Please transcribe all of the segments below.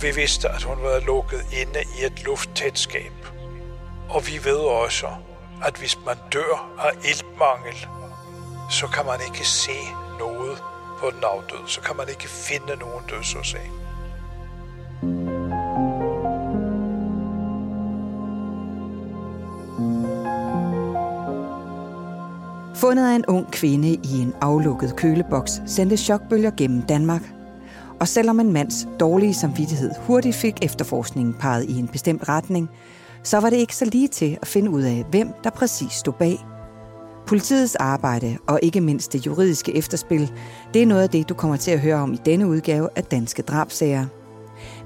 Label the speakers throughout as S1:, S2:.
S1: Vi vidste, at hun var lukket inde i et lufttæt skab. Og vi ved også, at hvis man dør af iltmangel, så kan man ikke se noget på den afdøde. Så kan man ikke finde nogen dødsårsag.
S2: Fundet af en ung kvinde i en aflukket køleboks sendte chokbølger gennem Danmark. Og selvom en mands dårlige samvittighed hurtigt fik efterforskningen peget i en bestemt retning, så var det ikke så lige til at finde ud af, hvem der præcis stod bag. Politiets arbejde og ikke mindst det juridiske efterspil, det er noget af det, du kommer til at høre om i denne udgave af Danske Drabsager.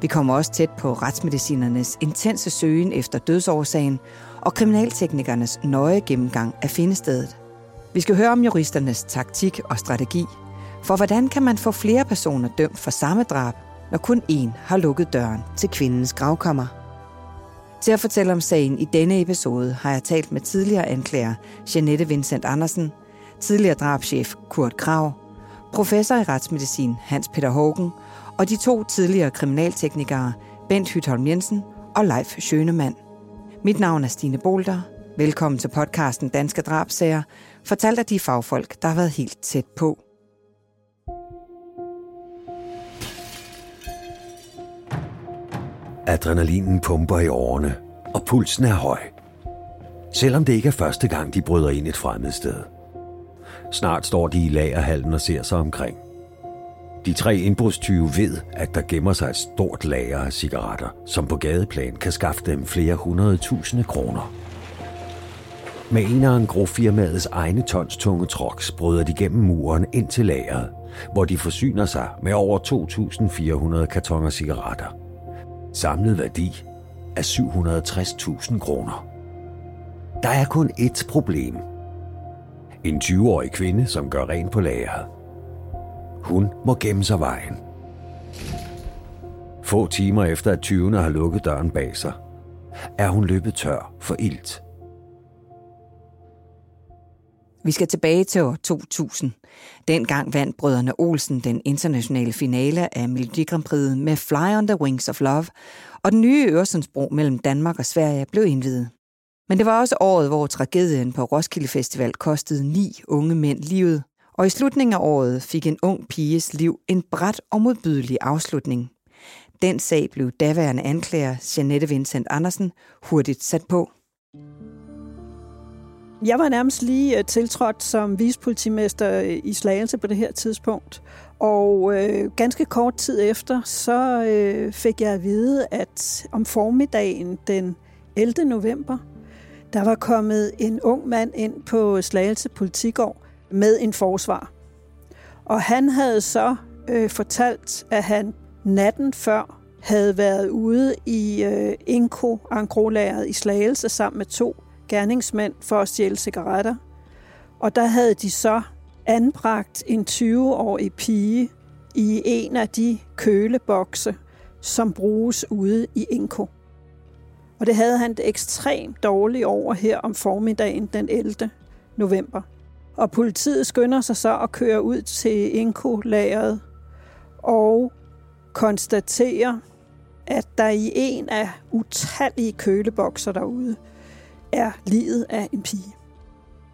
S2: Vi kommer også tæt på retsmedicinernes intense søgen efter dødsårsagen og kriminalteknikernes nøje gennemgang af findestedet. Vi skal høre om juristernes taktik og strategi. For hvordan kan man få flere personer dømt for samme drab, når kun én har lukket døren til kvindens gravkammer? Til at fortælle om sagen i denne episode har jeg talt med tidligere anklager Janette Vincent Andersen, tidligere drabschef Kurt Krav, professor i retsmedicin Hans Peter Hågen og de to tidligere kriminalteknikere Bent Hytholm Jensen og Leif Schønemann. Mit navn er Stine Bolter. Velkommen til podcasten Danske Drabsager, fortalt af de fagfolk, der har været helt tæt på.
S3: Adrenalinen pumper i årene, og pulsen er høj. Selvom det ikke er første gang, de bryder ind et fremmed sted. Snart står de i lagerhallen og ser sig omkring. De tre indbrudstyve ved, at der gemmer sig et stort lager af cigaretter, som på gadeplan kan skaffe dem flere hundrede tusinde kroner. Med en af engrosfirmaets egne tons tunge troks bryder de gennem muren ind til lageret, hvor de forsyner sig med over 2.400 kartonger cigaretter. Samlet værdi er 760.000 kroner. Der er kun ét problem. En 20-årig kvinde, som gør rent på lageret. Hun må gemme sig vejen. Få timer efter at 20'erne har lukket døren bag sig, er hun løbet tør for ilt.
S2: Vi skal tilbage til år 2000. Dengang vandt brødrene Olsen den internationale finale af Melodi Grand Prix med Fly on the Wings of Love, og den nye Øresundsbro mellem Danmark og Sverige blev indvidet. Men det var også året, hvor tragedien på Roskilde Festival kostede ni unge mænd livet, og i slutningen af året fik en ung piges liv en bræt og modbydelig afslutning. Den sag blev daværende anklager Janette Vincent Andersen hurtigt sat på.
S4: Jeg var nærmest lige øh, tiltrådt som vispolitimester øh, i Slagelse på det her tidspunkt. Og øh, ganske kort tid efter, så øh, fik jeg at vide, at om formiddagen den 11. november, der var kommet en ung mand ind på Slagelse Politigård med en forsvar. Og han havde så øh, fortalt, at han natten før havde været ude i øh, Inko, angrolæret i Slagelse sammen med to gerningsmænd for at stjæle cigaretter. Og der havde de så anbragt en 20-årig pige i en af de kølebokse, som bruges ude i Inko. Og det havde han det ekstremt dårligt over her om formiddagen den 11. november. Og politiet skynder sig så at køre ud til Inko-lageret og konstaterer, at der i en af utallige kølebokser derude er livet af en pige.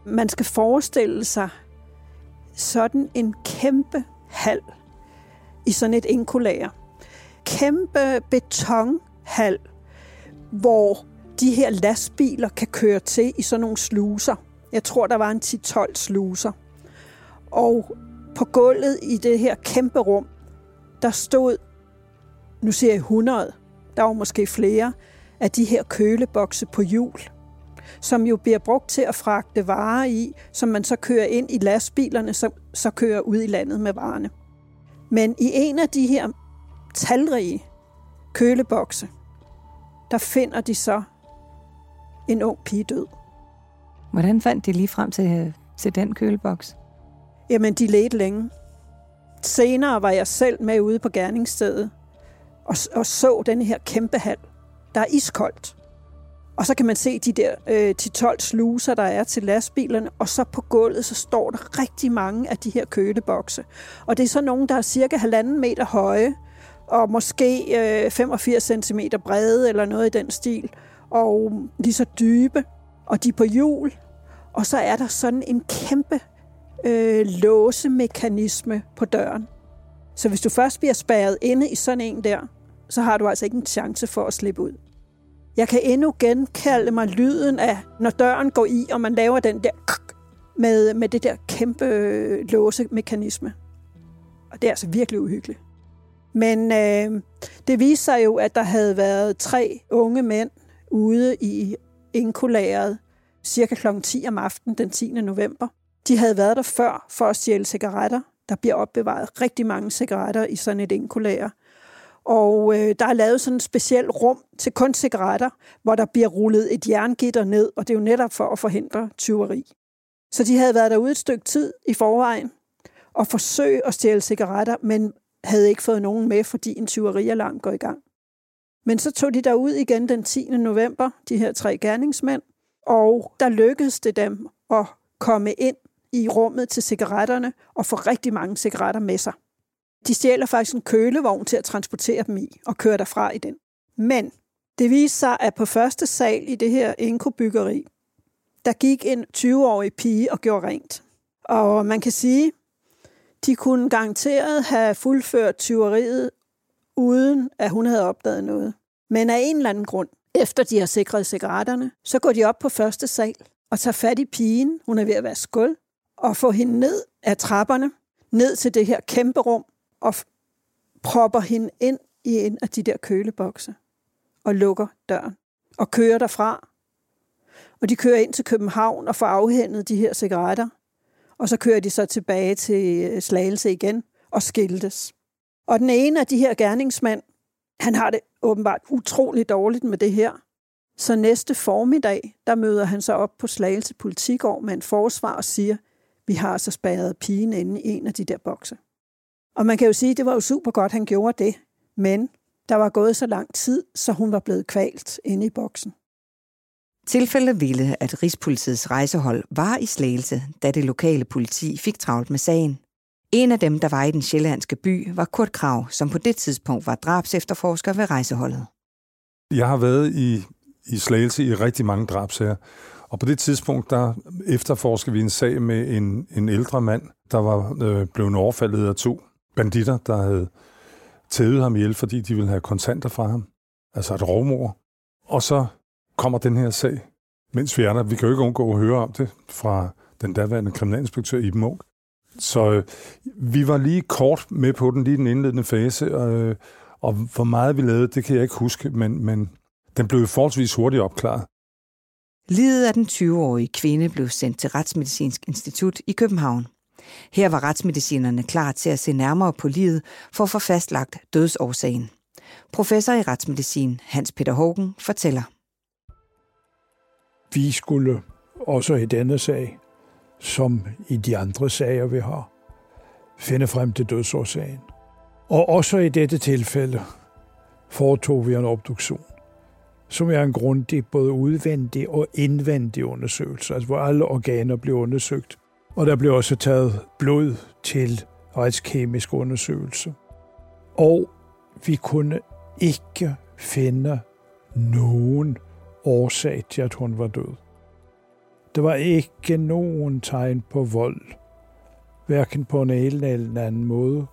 S4: Man skal forestille sig sådan en kæmpe hal i sådan et inkolager. Kæmpe betonhal, hvor de her lastbiler kan køre til i sådan nogle sluser. Jeg tror, der var en 10-12 sluser. Og på gulvet i det her kæmpe rum, der stod, nu ser jeg 100, der var måske flere, af de her kølebokse på hjul som jo bliver brugt til at fragte varer i, som man så kører ind i lastbilerne, som så kører ud i landet med varerne. Men i en af de her talrige kølebokse, der finder de så en ung pige død.
S2: Hvordan fandt de lige frem til, til den køleboks?
S4: Jamen, de ledte længe. Senere var jeg selv med ude på gerningsstedet og, og så den her kæmpe hal. Der er iskoldt. Og så kan man se de der øh, 10-12 sluser, der er til lastbilerne, og så på gulvet, så står der rigtig mange af de her kølebokse. Og det er så nogen, der er cirka halvanden meter høje, og måske øh, 85 cm brede eller noget i den stil, og lige så dybe, og de er på hjul. Og så er der sådan en kæmpe øh, låsemekanisme på døren. Så hvis du først bliver spærret inde i sådan en der, så har du altså ikke en chance for at slippe ud. Jeg kan endnu genkalde mig lyden af, når døren går i, og man laver den der med, med det der kæmpe øh, låsemekanisme. Og det er altså virkelig uhyggeligt. Men øh, det viste sig jo, at der havde været tre unge mænd ude i inkulæret cirka kl. 10 om aftenen den 10. november. De havde været der før for at stjæle cigaretter. Der bliver opbevaret rigtig mange cigaretter i sådan et inkulære. Og øh, der er lavet sådan et specielt rum til kun cigaretter, hvor der bliver rullet et jerngitter ned, og det er jo netop for at forhindre tyveri. Så de havde været derude et stykke tid i forvejen og forsøgt at stjæle cigaretter, men havde ikke fået nogen med, fordi en tyverialarm går i gang. Men så tog de derud igen den 10. november, de her tre gerningsmænd, og der lykkedes det dem at komme ind i rummet til cigaretterne og få rigtig mange cigaretter med sig. De stjæler faktisk en kølevogn til at transportere dem i og kører derfra i den. Men det viste sig, at på første sal i det her inkobyggeri, der gik en 20-årig pige og gjorde rent. Og man kan sige, de kunne garanteret have fuldført tyveriet, uden at hun havde opdaget noget. Men af en eller anden grund, efter de har sikret cigaretterne, så går de op på første sal og tager fat i pigen, hun er ved at være skuld, og får hende ned af trapperne, ned til det her kæmpe rum, og propper hende ind i en af de der kølebokse, og lukker døren, og kører derfra. Og de kører ind til København og får afhændet de her cigaretter, og så kører de så tilbage til øh, Slagelse igen og skiltes. Og den ene af de her gerningsmænd, han har det åbenbart utroligt dårligt med det her. Så næste formiddag, der møder han sig op på Slagelse Politigård med en forsvar og siger, vi har så altså spærret pigen inde i en af de der bokse. Og man kan jo sige, at det var jo super godt, han gjorde det. Men der var gået så lang tid, så hun var blevet kvalt inde i boksen.
S2: Tilfældet ville, at Rigspolitiets rejsehold var i Slagelse, da det lokale politi fik travlt med sagen. En af dem, der var i den sjællandske by, var Kurt Krav, som på det tidspunkt var drabsefterforsker ved rejseholdet.
S5: Jeg har været i, i Slagelse i rigtig mange drabsager, og på det tidspunkt, der efterforsker vi en sag med en, en ældre mand, der var øh, blevet overfaldet af to banditter, der havde tævet ham ihjel, fordi de ville have kontanter fra ham. Altså et rovmor. Og så kommer den her sag, mens vi er der. Vi kan jo ikke undgå at høre om det fra den daværende kriminalinspektør Iben Munk. Så øh, vi var lige kort med på den, lige den indledende fase, øh, og hvor meget vi lavede, det kan jeg ikke huske, men, men den blev forholdsvis hurtigt opklaret.
S2: Livet af den 20-årige kvinde blev sendt til Retsmedicinsk Institut i København. Her var retsmedicinerne klar til at se nærmere på livet for at få fastlagt dødsårsagen. Professor i retsmedicin Hans Peter Hågen fortæller.
S6: Vi skulle også i denne sag, som i de andre sager, vi har, finde frem til dødsårsagen. Og også i dette tilfælde foretog vi en obduktion, som er en grundig både udvendig og indvendig undersøgelse, altså hvor alle organer blev undersøgt. Og der blev også taget blod til retskemisk undersøgelse. Og vi kunne ikke finde nogen årsag til, at hun var død. Der var ikke nogen tegn på vold, hverken på en eller anden måde.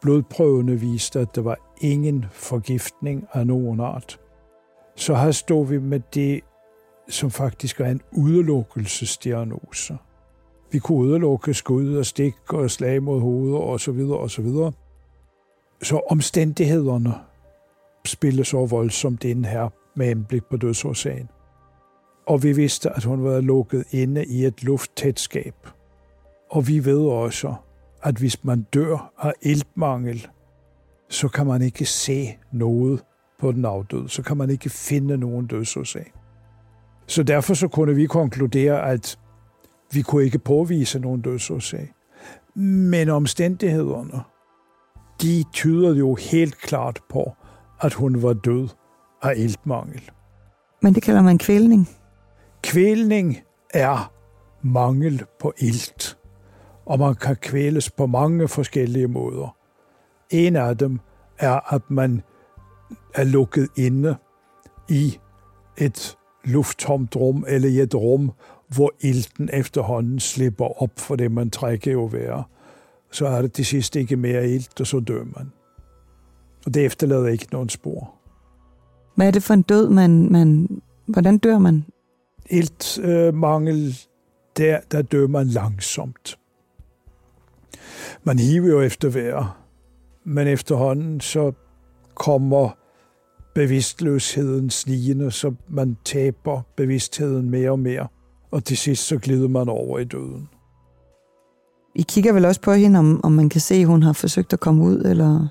S6: Blodprøvene viste, at der var ingen forgiftning af nogen art. Så her stod vi med det, som faktisk er en udelukkelsesdiagnose. Vi kunne udelukke skud og stik og slag mod hovedet og så videre og så videre. Så omstændighederne spillede så voldsomt ind her med henblik på dødsårsagen. Og vi vidste, at hun var lukket inde i et lufttæt skab. Og vi ved også, at hvis man dør af iltmangel, så kan man ikke se noget på den afdøde. Så kan man ikke finde nogen dødsårsag. Så derfor så kunne vi konkludere, at vi kunne ikke påvise nogen dødsårsag. Men omstændighederne, de tyder jo helt klart på, at hun var død af iltmangel.
S2: Men det kalder man kvælning?
S6: Kvælning er mangel på ilt, og man kan kvæles på mange forskellige måder. En af dem er, at man er lukket inde i et lufttomt rum eller i et rum, hvor ilten efterhånden slipper op for det, man trækker jo være. Så er det til sidst ikke mere ilt, og så dør man. Og det efterlader ikke nogen spor.
S2: Hvad er det for en død, man... man hvordan dør man?
S6: Iltmangel, øh, der, der dør man langsomt. Man hiver jo efter vejr, men efterhånden så kommer bevidstløsheden snigende, så man taber bevidstheden mere og mere, og til sidst så glider man over i døden.
S2: I kigger vel også på hende, om, om man kan se, at hun har forsøgt at komme ud, eller...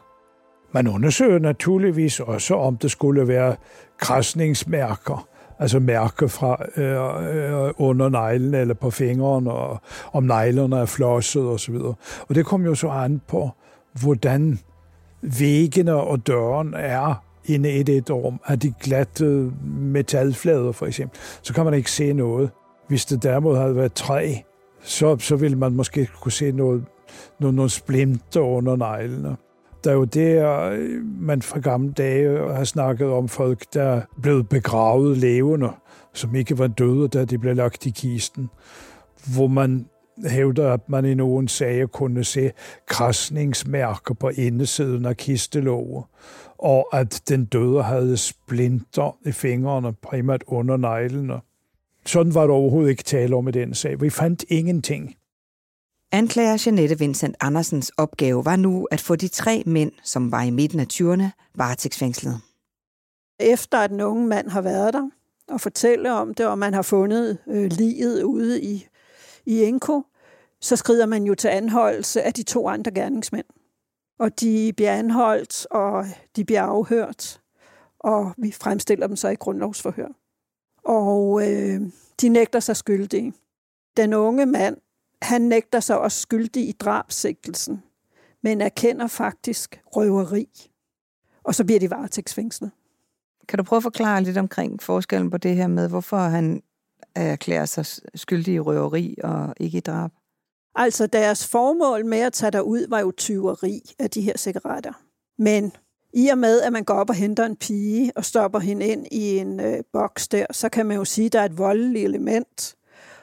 S6: Man undersøger naturligvis også, om det skulle være krasningsmærker, altså mærker fra øh, øh, under neglen eller på fingeren, og om neglerne er flosset osv. Og, og det kommer jo så an på, hvordan væggene og døren er inde i et rum. Er de glatte metalflader for eksempel, så kan man ikke se noget. Hvis det derimod havde været træ, så, så ville man måske kunne se noget, nogle, nogle splinter under neglene. Der er jo det, øh, man fra gamle dage har snakket om folk, der blev begravet levende, som ikke var døde, da de blev lagt i kisten, hvor man hævder, at man i nogen sager kunne se krasningsmærker på indersiden af kistelåget, og at den døde havde splinter i fingrene, primært under neglene. Sådan var der overhovedet ikke tale om i den sag. Vi fandt ingenting.
S2: Anklager Janette Vincent Andersens opgave var nu at få de tre mænd, som var i midten af 20'erne, varetægtsfængslet.
S4: Efter at den unge mand har været der og fortælle om det, og man har fundet øh, livet ude i, i Enko, så skrider man jo til anholdelse af de to andre gerningsmænd. Og de bliver anholdt, og de bliver afhørt, og vi fremstiller dem så i grundlovsforhør. Og øh, de nægter sig skyldige. Den unge mand han nægter sig også skyldig i drabsigtelsen, men erkender faktisk røveri. Og så bliver de varetægtsfængslet.
S2: Kan du prøve at forklare lidt omkring forskellen på det her med, hvorfor han erklærer sig skyldig i røveri og ikke i drab?
S4: Altså deres formål med at tage derud var jo tyveri af de her cigaretter. Men i og med, at man går op og henter en pige og stopper hende ind i en øh, boks der, så kan man jo sige, at der er et voldeligt element.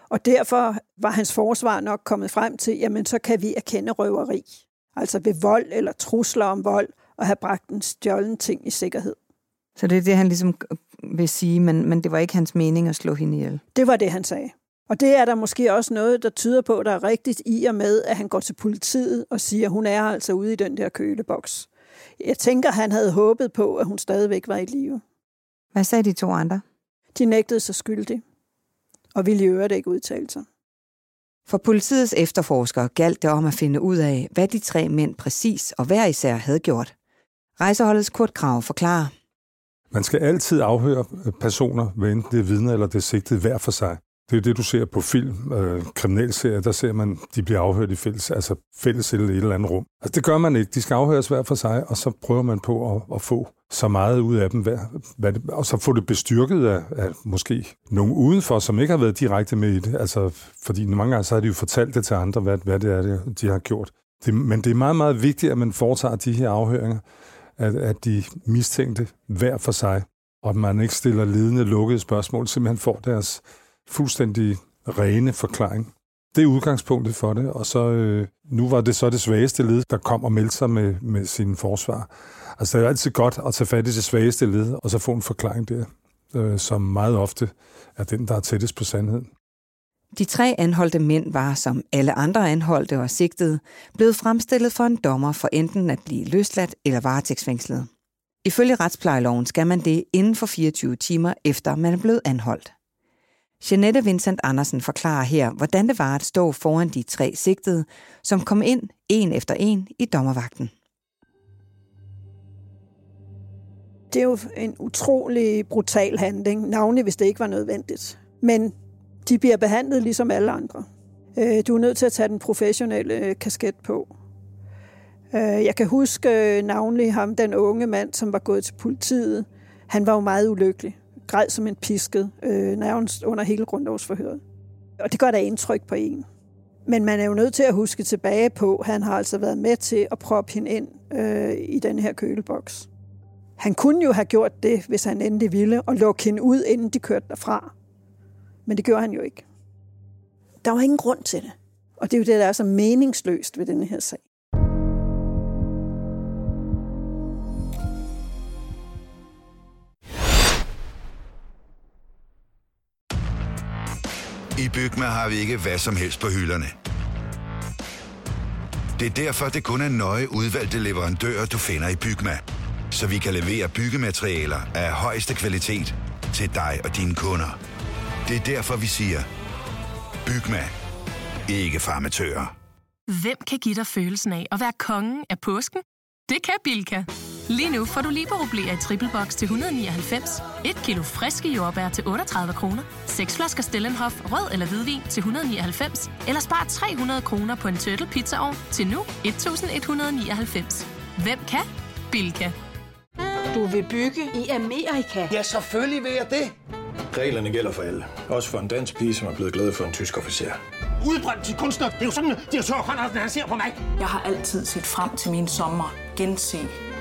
S4: Og derfor var hans forsvar nok kommet frem til, jamen så kan vi erkende røveri. Altså ved vold eller trusler om vold, og have bragt en stjålen ting i sikkerhed.
S2: Så det er det, han ligesom vil sige, men, men det var ikke hans mening at slå hende ihjel?
S4: Det var det, han sagde. Og det er der måske også noget, der tyder på, der er rigtigt i og med, at han går til politiet og siger, at hun er altså ude i den der køleboks. Jeg tænker, han havde håbet på, at hun stadigvæk var i live.
S2: Hvad sagde de to andre?
S4: De nægtede sig skyldig og ville i øvrigt ikke udtale sig.
S2: For politiets efterforskere galt det om at finde ud af, hvad de tre mænd præcis og hver især havde gjort. Rejseholdets Kurt Krav forklarer.
S5: Man skal altid afhøre personer, hvad enten det er vidner eller det er sigtet, hver for sig. Det er det, du ser på film, øh, kriminalserier, der ser man, de bliver afhørt i fælles, altså fælles eller et eller andet rum. Altså det gør man ikke. De skal afhøres hver for sig, og så prøver man på at, at få så meget ud af dem, hvad, hvad det, og så få det bestyrket af, af måske nogen udenfor, som ikke har været direkte med i det. Altså, fordi mange gange så har de jo fortalt det til andre, hvad, hvad det er, de har gjort. Det, men det er meget, meget vigtigt, at man foretager de her afhøringer, at, at de mistænkte hver for sig, og at man ikke stiller ledende lukkede spørgsmål, simpelthen får deres fuldstændig rene forklaring. Det er udgangspunktet for det, og så øh, nu var det så det svageste led, der kom og meldte sig med, med sin forsvar. Altså det er altid godt at tage fat i det svageste led, og så få en forklaring der, øh, som meget ofte er den, der er tættest på sandheden.
S2: De tre anholdte mænd var, som alle andre anholdte og sigtede, blevet fremstillet for en dommer for enten at blive løsladt eller varetægtsfængslet. Ifølge retsplejeloven skal man det inden for 24 timer efter man er blevet anholdt. Jeanette Vincent Andersen forklarer her, hvordan det var at stå foran de tre sigtede, som kom ind en efter en i dommervagten.
S4: Det er jo en utrolig brutal handling, navnlig hvis det ikke var nødvendigt. Men de bliver behandlet ligesom alle andre. Øh, du er nødt til at tage den professionelle øh, kasket på. Øh, jeg kan huske navnlig ham, den unge mand, som var gået til politiet. Han var jo meget ulykkelig græd som en pisket, øh, nærmest under hele grundlovsforhøret. Og det gør da indtryk på en. Men man er jo nødt til at huske tilbage på, at han har altså været med til at proppe hende ind øh, i den her køleboks. Han kunne jo have gjort det, hvis han endelig ville, og lukke hende ud, inden de kørte derfra. Men det gjorde han jo ikke. Der var ingen grund til det. Og det er jo det, der er så meningsløst ved denne her sag.
S7: I Bygma har vi ikke hvad som helst på hylderne. Det er derfor, det kun er nøje udvalgte leverandører, du finder i Bygma. Så vi kan levere byggematerialer af højeste kvalitet til dig og dine kunder. Det er derfor, vi siger, Bygma. Ikke farmatører.
S8: Hvem kan give dig følelsen af at være kongen af påsken? Det kan Bilka! Lige nu får du liberobleer i triple box til 199, et kilo friske jordbær til 38 kroner, seks flasker Stellenhof rød eller hvidvin til 199, eller spar 300 kroner på en turtle pizzaovn til nu 1199. Hvem kan? Bilka.
S9: Du vil bygge i Amerika?
S10: Ja, selvfølgelig vil jeg det.
S11: Reglerne gælder for alle. Også for en dansk pige, som er blevet glad for en tysk officer.
S10: Udbrændt til kunstner. Det er jo sådan, at de har tørt, han ser på mig.
S9: Jeg har altid set frem til min sommer. Gense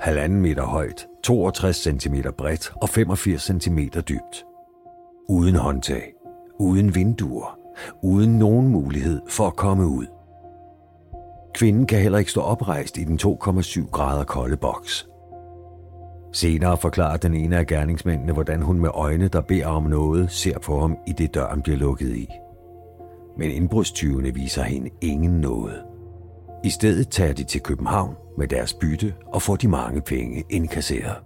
S3: Halvanden meter højt, 62 cm bredt og 85 cm dybt. Uden håndtag, uden vinduer, uden nogen mulighed for at komme ud. Kvinden kan heller ikke stå oprejst i den 2,7 grader kolde boks. Senere forklarer den ene af gerningsmændene, hvordan hun med øjne, der beder om noget, ser på ham, i det døren bliver lukket i. Men indbrudstyvene viser hende ingen noget. I stedet tager de til København med deres bytte og får de mange penge indkasseret.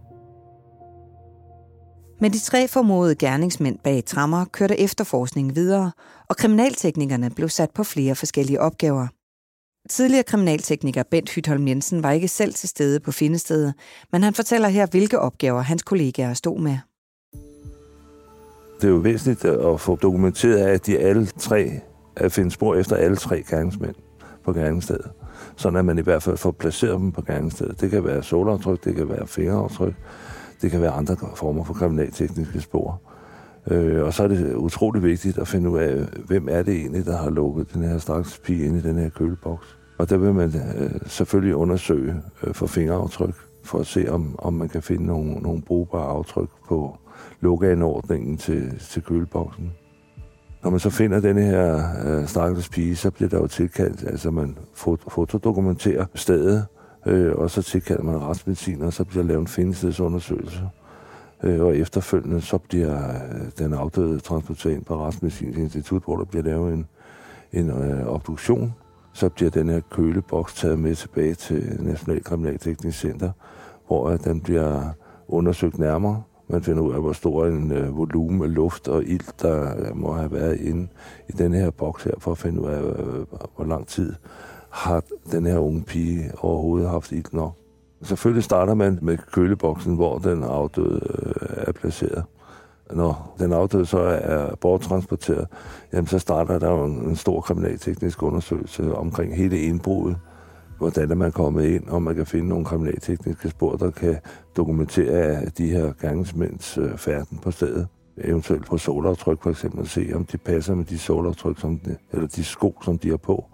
S2: Men de tre formodede gerningsmænd bag trammer kørte efterforskningen videre, og kriminalteknikerne blev sat på flere forskellige opgaver. Tidligere kriminaltekniker Bent Hytholm Jensen var ikke selv til stede på findestedet, men han fortæller her, hvilke opgaver hans kollegaer stod med.
S12: Det er jo væsentligt at få dokumenteret, at de alle tre, at finde spor efter alle tre gerningsmænd på gerningsstedet sådan at man i hvert fald får placeret dem på gerningsstedet. Det kan være solaftryk, det kan være fingeraftryk, det kan være andre former for kriminaltekniske spor. Øh, og så er det utrolig vigtigt at finde ud af, hvem er det egentlig, der har lukket den her straks pige ind i den her køleboks. Og der vil man øh, selvfølgelig undersøge øh, for fingeraftryk, for at se, om, om man kan finde nogle, nogle brugbare aftryk på lukkeanordningen til, til køleboksen. Når man så finder denne her øh, stakkels pige, så bliver der jo tilkaldt, altså man fotodokumenterer stedet, øh, og så tilkalder man retsmedicin, og så bliver der lavet en findestedsundersøgelse. Øh, og efterfølgende så bliver øh, den afdøde transporteret ind på Retsmedicinsk Institut, hvor der bliver lavet en, en øh, obduktion. Så bliver den her køleboks taget med tilbage til National Kriminalteknisk Center, hvor den bliver undersøgt nærmere. Man finder ud af, hvor stor en øh, volumen af luft og ild, der øh, må have været inde i den her boks her, for at finde ud af, øh, hvor lang tid har den her unge pige overhovedet haft ild nok. Selvfølgelig starter man med køleboksen, hvor den afdøde øh, er placeret. Når den afdøde så er borttransporteret, jamen så starter der jo en, en stor kriminalteknisk undersøgelse omkring hele indbruddet hvordan er man kommet ind, og man kan finde nogle kriminaltekniske spor, der kan dokumentere de her gerningsmænds øh, færden på stedet. Eventuelt på solaftryk for eksempel, se om de passer med de solaftryk, som de, eller de sko, som de har på.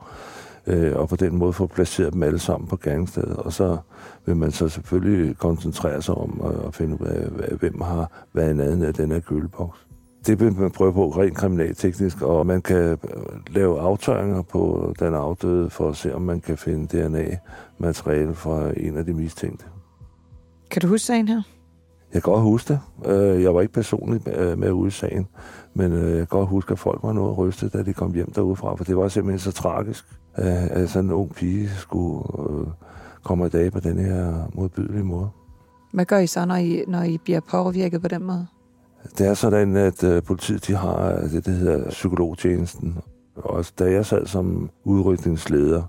S12: Øh, og på den måde få placeret dem alle sammen på gerningsstedet. Og så vil man så selvfølgelig koncentrere sig om at, at finde ud af, hvem har været i af den her køleboks. Det vil man prøve på rent kriminalteknisk, og man kan øh, lave aftøringer på den afdøde for at se, om man kan finde DNA-materiale fra en af de mistænkte.
S2: Kan du huske sagen her?
S12: Jeg kan godt huske det. Øh, jeg var ikke personligt med ude i sagen, men øh, jeg kan godt huske, at folk var noget rystet, da de kom hjem derudefra, for det var simpelthen så tragisk, at sådan en ung pige skulle komme i dag på den her modbydelige måde.
S2: Hvad gør I så, når I, når I bliver påvirket på den måde?
S12: Det er sådan, at øh, politiet de har øh, det, der hedder psykologtjenesten. Også da jeg sad som udrykningsleder,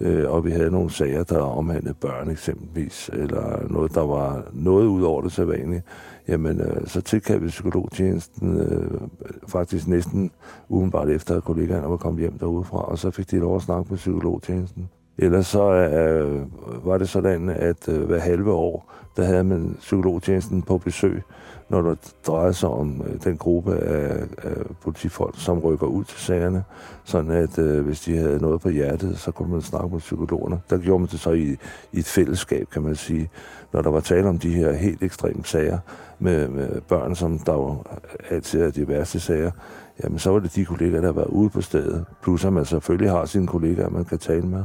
S12: øh, og vi havde nogle sager, der omhandlede børn eksempelvis, eller noget, der var noget ud over det sædvanlige, jamen øh, så tilkaldte vi psykologtjenesten øh, faktisk næsten umiddelbart efter, at kollegaerne var kommet hjem derudefra, og så fik de lov at snakke med psykologtjenesten. Ellers så øh, var det sådan, at øh, hver halve år, der havde man psykologtjenesten på besøg, når det drejer sig om øh, den gruppe af, af politifolk, som rykker ud til sagerne, sådan at øh, hvis de havde noget på hjertet, så kunne man snakke med psykologerne. Der gjorde man det så i, i et fællesskab, kan man sige, når der var tale om de her helt ekstreme sager med, med børn, som der jo altid er de værste sager, jamen så var det de kollegaer, der var ude på stedet. Plus at man selvfølgelig har sine kollegaer, man kan tale med.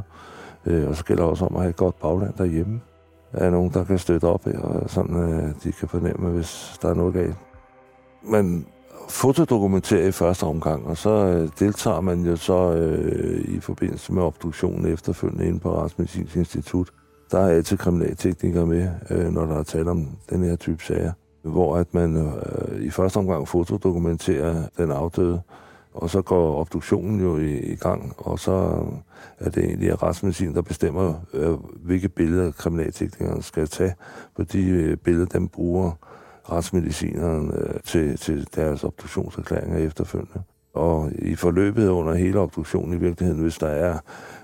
S12: Øh, og så gælder det også om at have et godt bagland derhjemme. Er nogen, der kan støtte op, og sådan øh, de kan fornemme, hvis der er noget galt. Man fotodokumenterer i første omgang, og så øh, deltager man jo så øh, i forbindelse med obduktionen efterfølgende inde på Retsmedicinsk Institut. Der er altid kriminalteknikere med, øh, når der er tale om den her type sager, hvor at man øh, i første omgang fotodokumenterer den afdøde, og så går obduktionen jo i, i gang, og så øh, er det egentlig retsmedicin, der bestemmer, øh, hvilke billeder kriminalteknikeren skal tage. På de øh, billeder, dem bruger retsmedicineren øh, til, til deres obduktionserklæringer efterfølgende. Og i forløbet under hele obduktionen i virkeligheden, hvis der er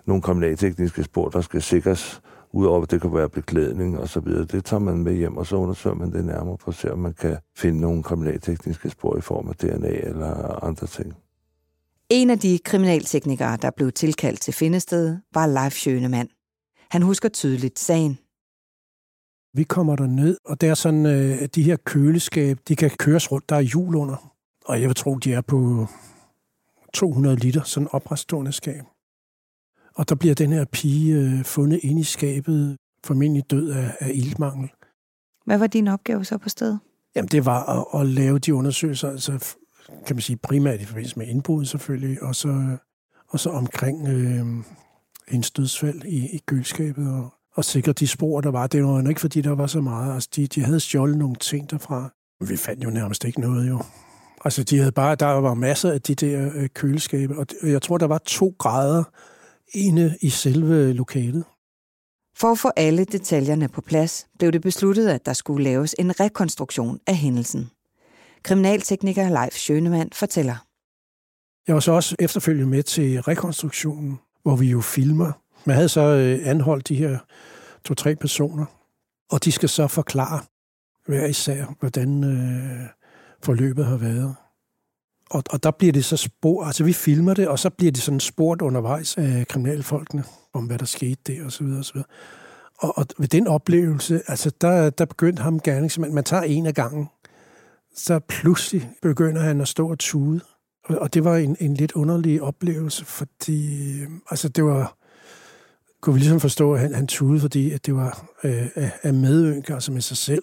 S12: nogle kriminaltekniske spor, der skal sikres, udover at det kan være beklædning og så videre, det tager man med hjem, og så undersøger man det nærmere for at se, om man kan finde nogle kriminaltekniske spor i form af DNA eller andre ting.
S2: En af de kriminalteknikere, der blev tilkaldt til Findested, var Leif Schønemann. Han husker tydeligt sagen.
S13: Vi kommer der ned, og der er sådan, at øh, de her køleskab, de kan køres rundt, der er hjul under. Og jeg vil tro, de er på 200 liter, sådan oprestående skab. Og der bliver den her pige øh, fundet inde i skabet, formentlig død af, af iltmangel.
S2: Hvad var din opgave så på stedet?
S13: Jamen, det var at, at lave de undersøgelser, altså kan man sige, primært i forbindelse med indbrud selvfølgelig, og så, og så omkring øh, en stødsfald i, i køleskabet, og, og sikre de spor, der var. Det var ikke, fordi der var så meget. Altså, de, de havde stjålet nogle ting derfra. Vi fandt jo nærmest ikke noget, jo. Altså, de havde bare, der var masser af de der øh, køleskabe, og jeg tror, der var to grader inde i selve lokalet.
S2: For at få alle detaljerne på plads, blev det besluttet, at der skulle laves en rekonstruktion af hændelsen. Kriminaltekniker Leif Schønemann fortæller.
S13: Jeg var så også efterfølgende med til rekonstruktionen, hvor vi jo filmer. Man havde så øh, anholdt de her to-tre personer, og de skal så forklare hver især, hvordan øh, forløbet har været. Og, og der bliver det så spor, altså vi filmer det, og så bliver det sådan spurgt undervejs af kriminalfolkene, om hvad der skete der, og så videre, og så videre. Og, og ved den oplevelse, altså der, der begyndte ham gerningsmanden, man tager en af gangen, så pludselig begynder han at stå og tude. Og, og det var en, en lidt underlig oplevelse, fordi øh, altså det var, kunne vi ligesom forstå, at han, han tude, fordi at det var øh, af medynker, altså med sig selv.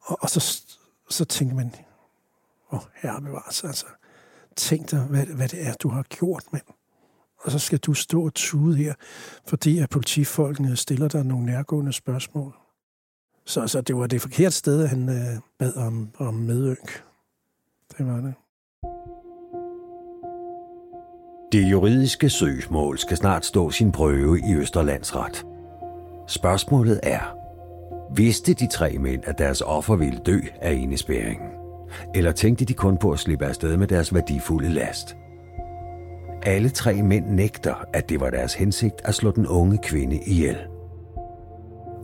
S13: Og, og så, så tænkte man, åh, oh, herre bevares, altså, tænk dig, hvad, hvad det er, du har gjort, mand. Og så skal du stå og tude her, fordi at politifolkene stiller dig nogle nærgående spørgsmål. Så, så det var det forkerte sted, han øh, bad om, om medynk. Det var det.
S3: Det juridiske søgsmål skal snart stå sin prøve i Østerlandsret. Spørgsmålet er, vidste de tre mænd, at deres offer ville dø af indespæringen? Eller tænkte de kun på at slippe afsted med deres værdifulde last? Alle tre mænd nægter, at det var deres hensigt at slå den unge kvinde ihjel.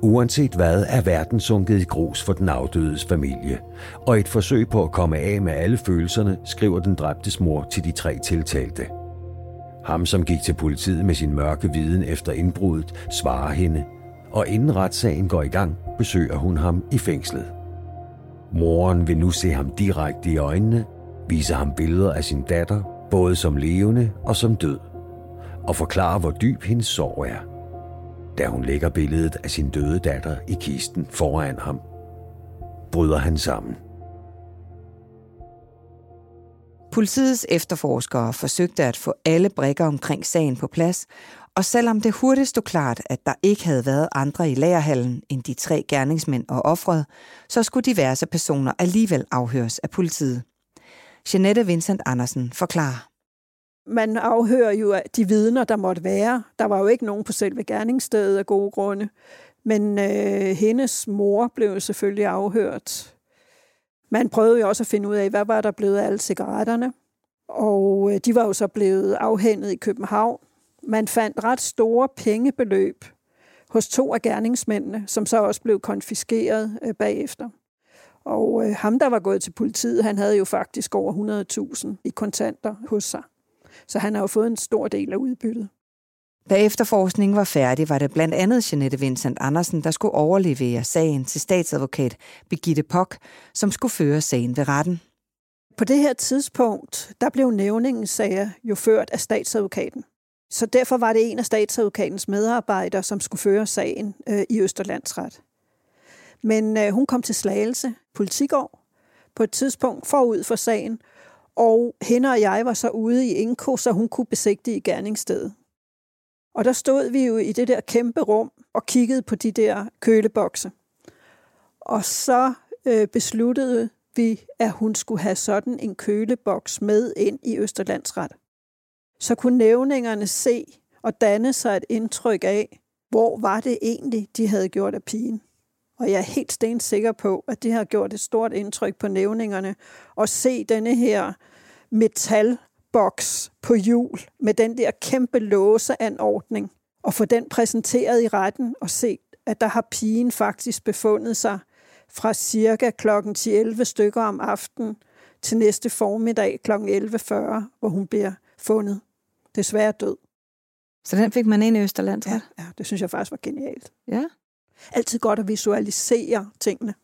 S3: Uanset hvad er verden sunket i grus for den afdødes familie, og et forsøg på at komme af med alle følelserne skriver den dræbtes mor til de tre tiltalte. Ham, som gik til politiet med sin mørke viden efter indbruddet, svarer hende, og inden retssagen går i gang, besøger hun ham i fængslet. Moren vil nu se ham direkte i øjnene, vise ham billeder af sin datter, både som levende og som død, og forklare, hvor dyb hendes sorg er da hun lægger billedet af sin døde datter i kisten foran ham, bryder han sammen.
S2: Politiets efterforskere forsøgte at få alle brikker omkring sagen på plads, og selvom det hurtigt stod klart, at der ikke havde været andre i lagerhallen end de tre gerningsmænd og offret, så skulle diverse personer alligevel afhøres af politiet. Jeanette Vincent Andersen forklarer.
S4: Man afhører jo de vidner, der måtte være. Der var jo ikke nogen på selve gerningsstedet af gode grunde. Men øh, hendes mor blev selvfølgelig afhørt. Man prøvede jo også at finde ud af, hvad var der blevet af alle cigaretterne. Og øh, de var jo så blevet afhændet i København. Man fandt ret store pengebeløb hos to af gerningsmændene, som så også blev konfiskeret øh, bagefter. Og øh, ham, der var gået til politiet, han havde jo faktisk over 100.000 i kontanter hos sig. Så han har jo fået en stor del af udbyttet.
S2: Da efterforskningen var færdig, var det blandt andet Jeanette Vincent Andersen, der skulle overlevere sagen til statsadvokat Birgitte Pock, som skulle føre sagen ved retten.
S4: På det her tidspunkt, der blev nævningens sager jo ført af statsadvokaten. Så derfor var det en af statsadvokatens medarbejdere, som skulle føre sagen øh, i Østerlandsret. Men øh, hun kom til Slagelse politigård på et tidspunkt forud for sagen, og hende og jeg var så ude i Inko, så hun kunne besigtige gerningsstedet. Og der stod vi jo i det der kæmpe rum og kiggede på de der kølebokse. Og så øh, besluttede vi, at hun skulle have sådan en køleboks med ind i Østerlandsret. Så kunne nævningerne se og danne sig et indtryk af, hvor var det egentlig, de havde gjort af pigen. Og jeg er helt sten sikker på, at det har gjort et stort indtryk på nævningerne at se denne her metalboks på hjul med den der kæmpe låseanordning og få den præsenteret i retten og se, at der har pigen faktisk befundet sig fra cirka klokken 11 stykker om aftenen til næste formiddag kl. 11.40, hvor hun bliver fundet. Desværre død.
S2: Så den fik man ind i Østerland?
S4: Ja, ja, det synes jeg faktisk var genialt.
S2: Ja.
S4: Altid godt at visualisere tingene.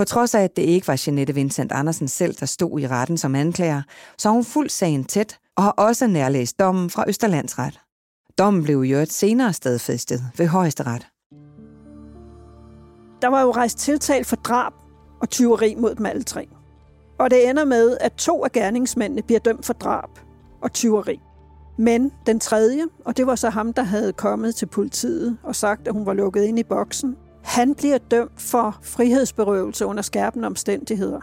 S2: På trods af, at det ikke var Jeanette Vincent Andersen selv, der stod i retten som anklager, så har hun fuldt sagen tæt og har også nærlæst dommen fra Østerlandsret. Dommen blev jo et senere stedfæstet ved højesteret.
S4: Der var jo rejst tiltal for drab og tyveri mod dem alle tre. Og det ender med, at to af gerningsmændene bliver dømt for drab og tyveri. Men den tredje, og det var så ham, der havde kommet til politiet og sagt, at hun var lukket ind i boksen, han bliver dømt for frihedsberøvelse under skærpende omstændigheder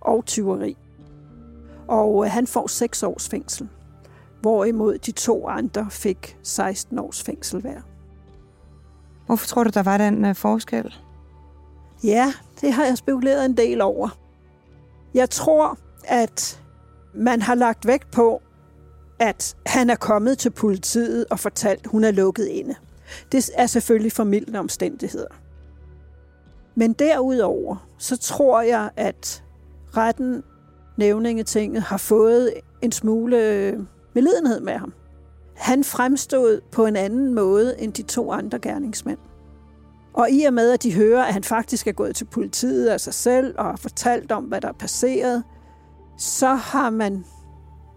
S4: og tyveri. Og øh, han får 6 års fængsel, hvorimod de to andre fik 16 års fængsel hver.
S2: Hvorfor tror du, der var den øh, forskel?
S4: Ja, det har jeg spekuleret en del over. Jeg tror, at man har lagt vægt på, at han er kommet til politiet og fortalt, at hun er lukket inde. Det er selvfølgelig formidlende omstændigheder. Men derudover, så tror jeg, at retten, nævningetinget, har fået en smule øh, medlidenhed med ham. Han fremstod på en anden måde end de to andre gerningsmænd. Og i og med, at de hører, at han faktisk er gået til politiet af sig selv og har fortalt om, hvad der er passeret, så har man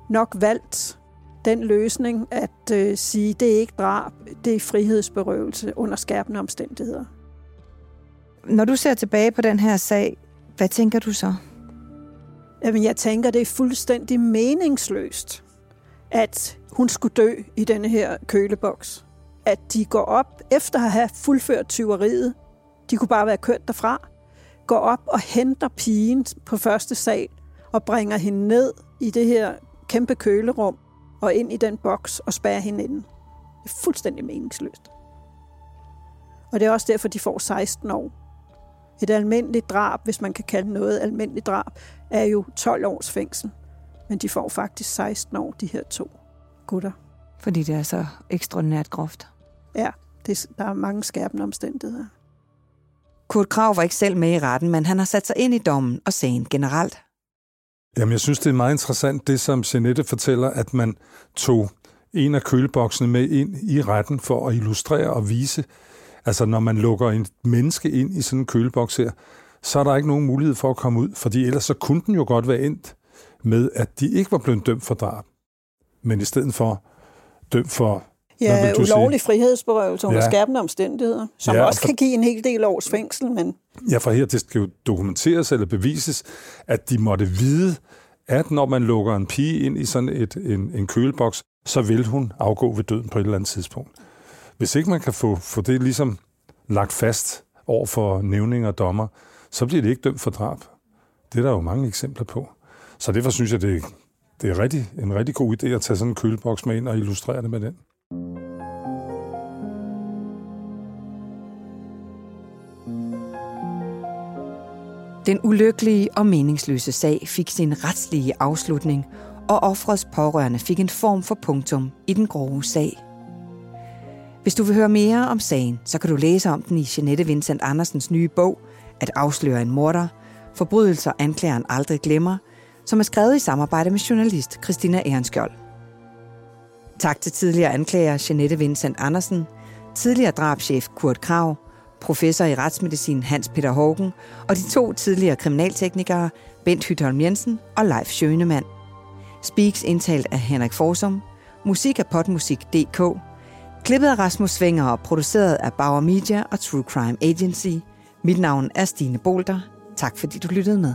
S4: nok valgt den løsning at øh, sige, det er ikke drab, det er frihedsberøvelse under skærpende omstændigheder.
S2: Når du ser tilbage på den her sag, hvad tænker du så?
S4: Jamen, jeg tænker, det er fuldstændig meningsløst, at hun skulle dø i denne her køleboks. At de går op, efter at have fuldført tyveriet, de kunne bare være kørt derfra, går op og henter pigen på første sal og bringer hende ned i det her kæmpe kølerum og ind i den boks og spærrer hende ind. Det er fuldstændig meningsløst. Og det er også derfor, de får 16 år. Et almindeligt drab, hvis man kan kalde noget almindeligt drab, er jo 12 års fængsel. Men de får faktisk 16 år, de her to gutter.
S2: Fordi det er så ekstraordinært groft.
S4: Ja, det, der er mange skærpende omstændigheder.
S2: Kurt Krav var ikke selv med i retten, men han har sat sig ind i dommen og sagen generelt.
S5: Jamen, jeg synes, det er meget interessant, det som Jeanette fortæller, at man tog en af køleboksene med ind i retten for at illustrere og vise, altså når man lukker en menneske ind i sådan en køleboks her, så er der ikke nogen mulighed for at komme ud, fordi ellers så kunne den jo godt være endt med, at de ikke var blevet dømt for drab, men i stedet for dømt for
S4: Ja, ulovlig sige? frihedsberøvelse under ja. skærpende omstændigheder, som ja, også for, kan give en hel del års fængsel. Men...
S5: Ja, for her det skal jo dokumenteres eller bevises, at de måtte vide, at når man lukker en pige ind i sådan et, en, en køleboks, så vil hun afgå ved døden på et eller andet tidspunkt. Hvis ikke man kan få, få det ligesom lagt fast over for nævninger og dommer, så bliver det ikke dømt for drab. Det er der jo mange eksempler på. Så derfor synes jeg, det, det er rigtig, en rigtig god idé at tage sådan en køleboks med ind og illustrere det med den.
S2: Den ulykkelige og meningsløse sag fik sin retslige afslutning, og offrets pårørende fik en form for punktum i den grove sag. Hvis du vil høre mere om sagen, så kan du læse om den i Jeanette Vincent Andersens nye bog, At afsløre en morder, forbrydelser anklageren aldrig glemmer, som er skrevet i samarbejde med journalist Christina Ehrenskjold. Tak til tidligere anklager Jeanette Vincent Andersen, tidligere drabschef Kurt Krav, professor i retsmedicin Hans Peter Hågen og de to tidligere kriminalteknikere Bent Hytholm Jensen og Leif Schønemann. Speaks indtalt af Henrik Forsum, musik af potmusik.dk, klippet af Rasmus Svinger og produceret af Bauer Media og True Crime Agency. Mit navn er Stine Bolter. Tak fordi du lyttede med.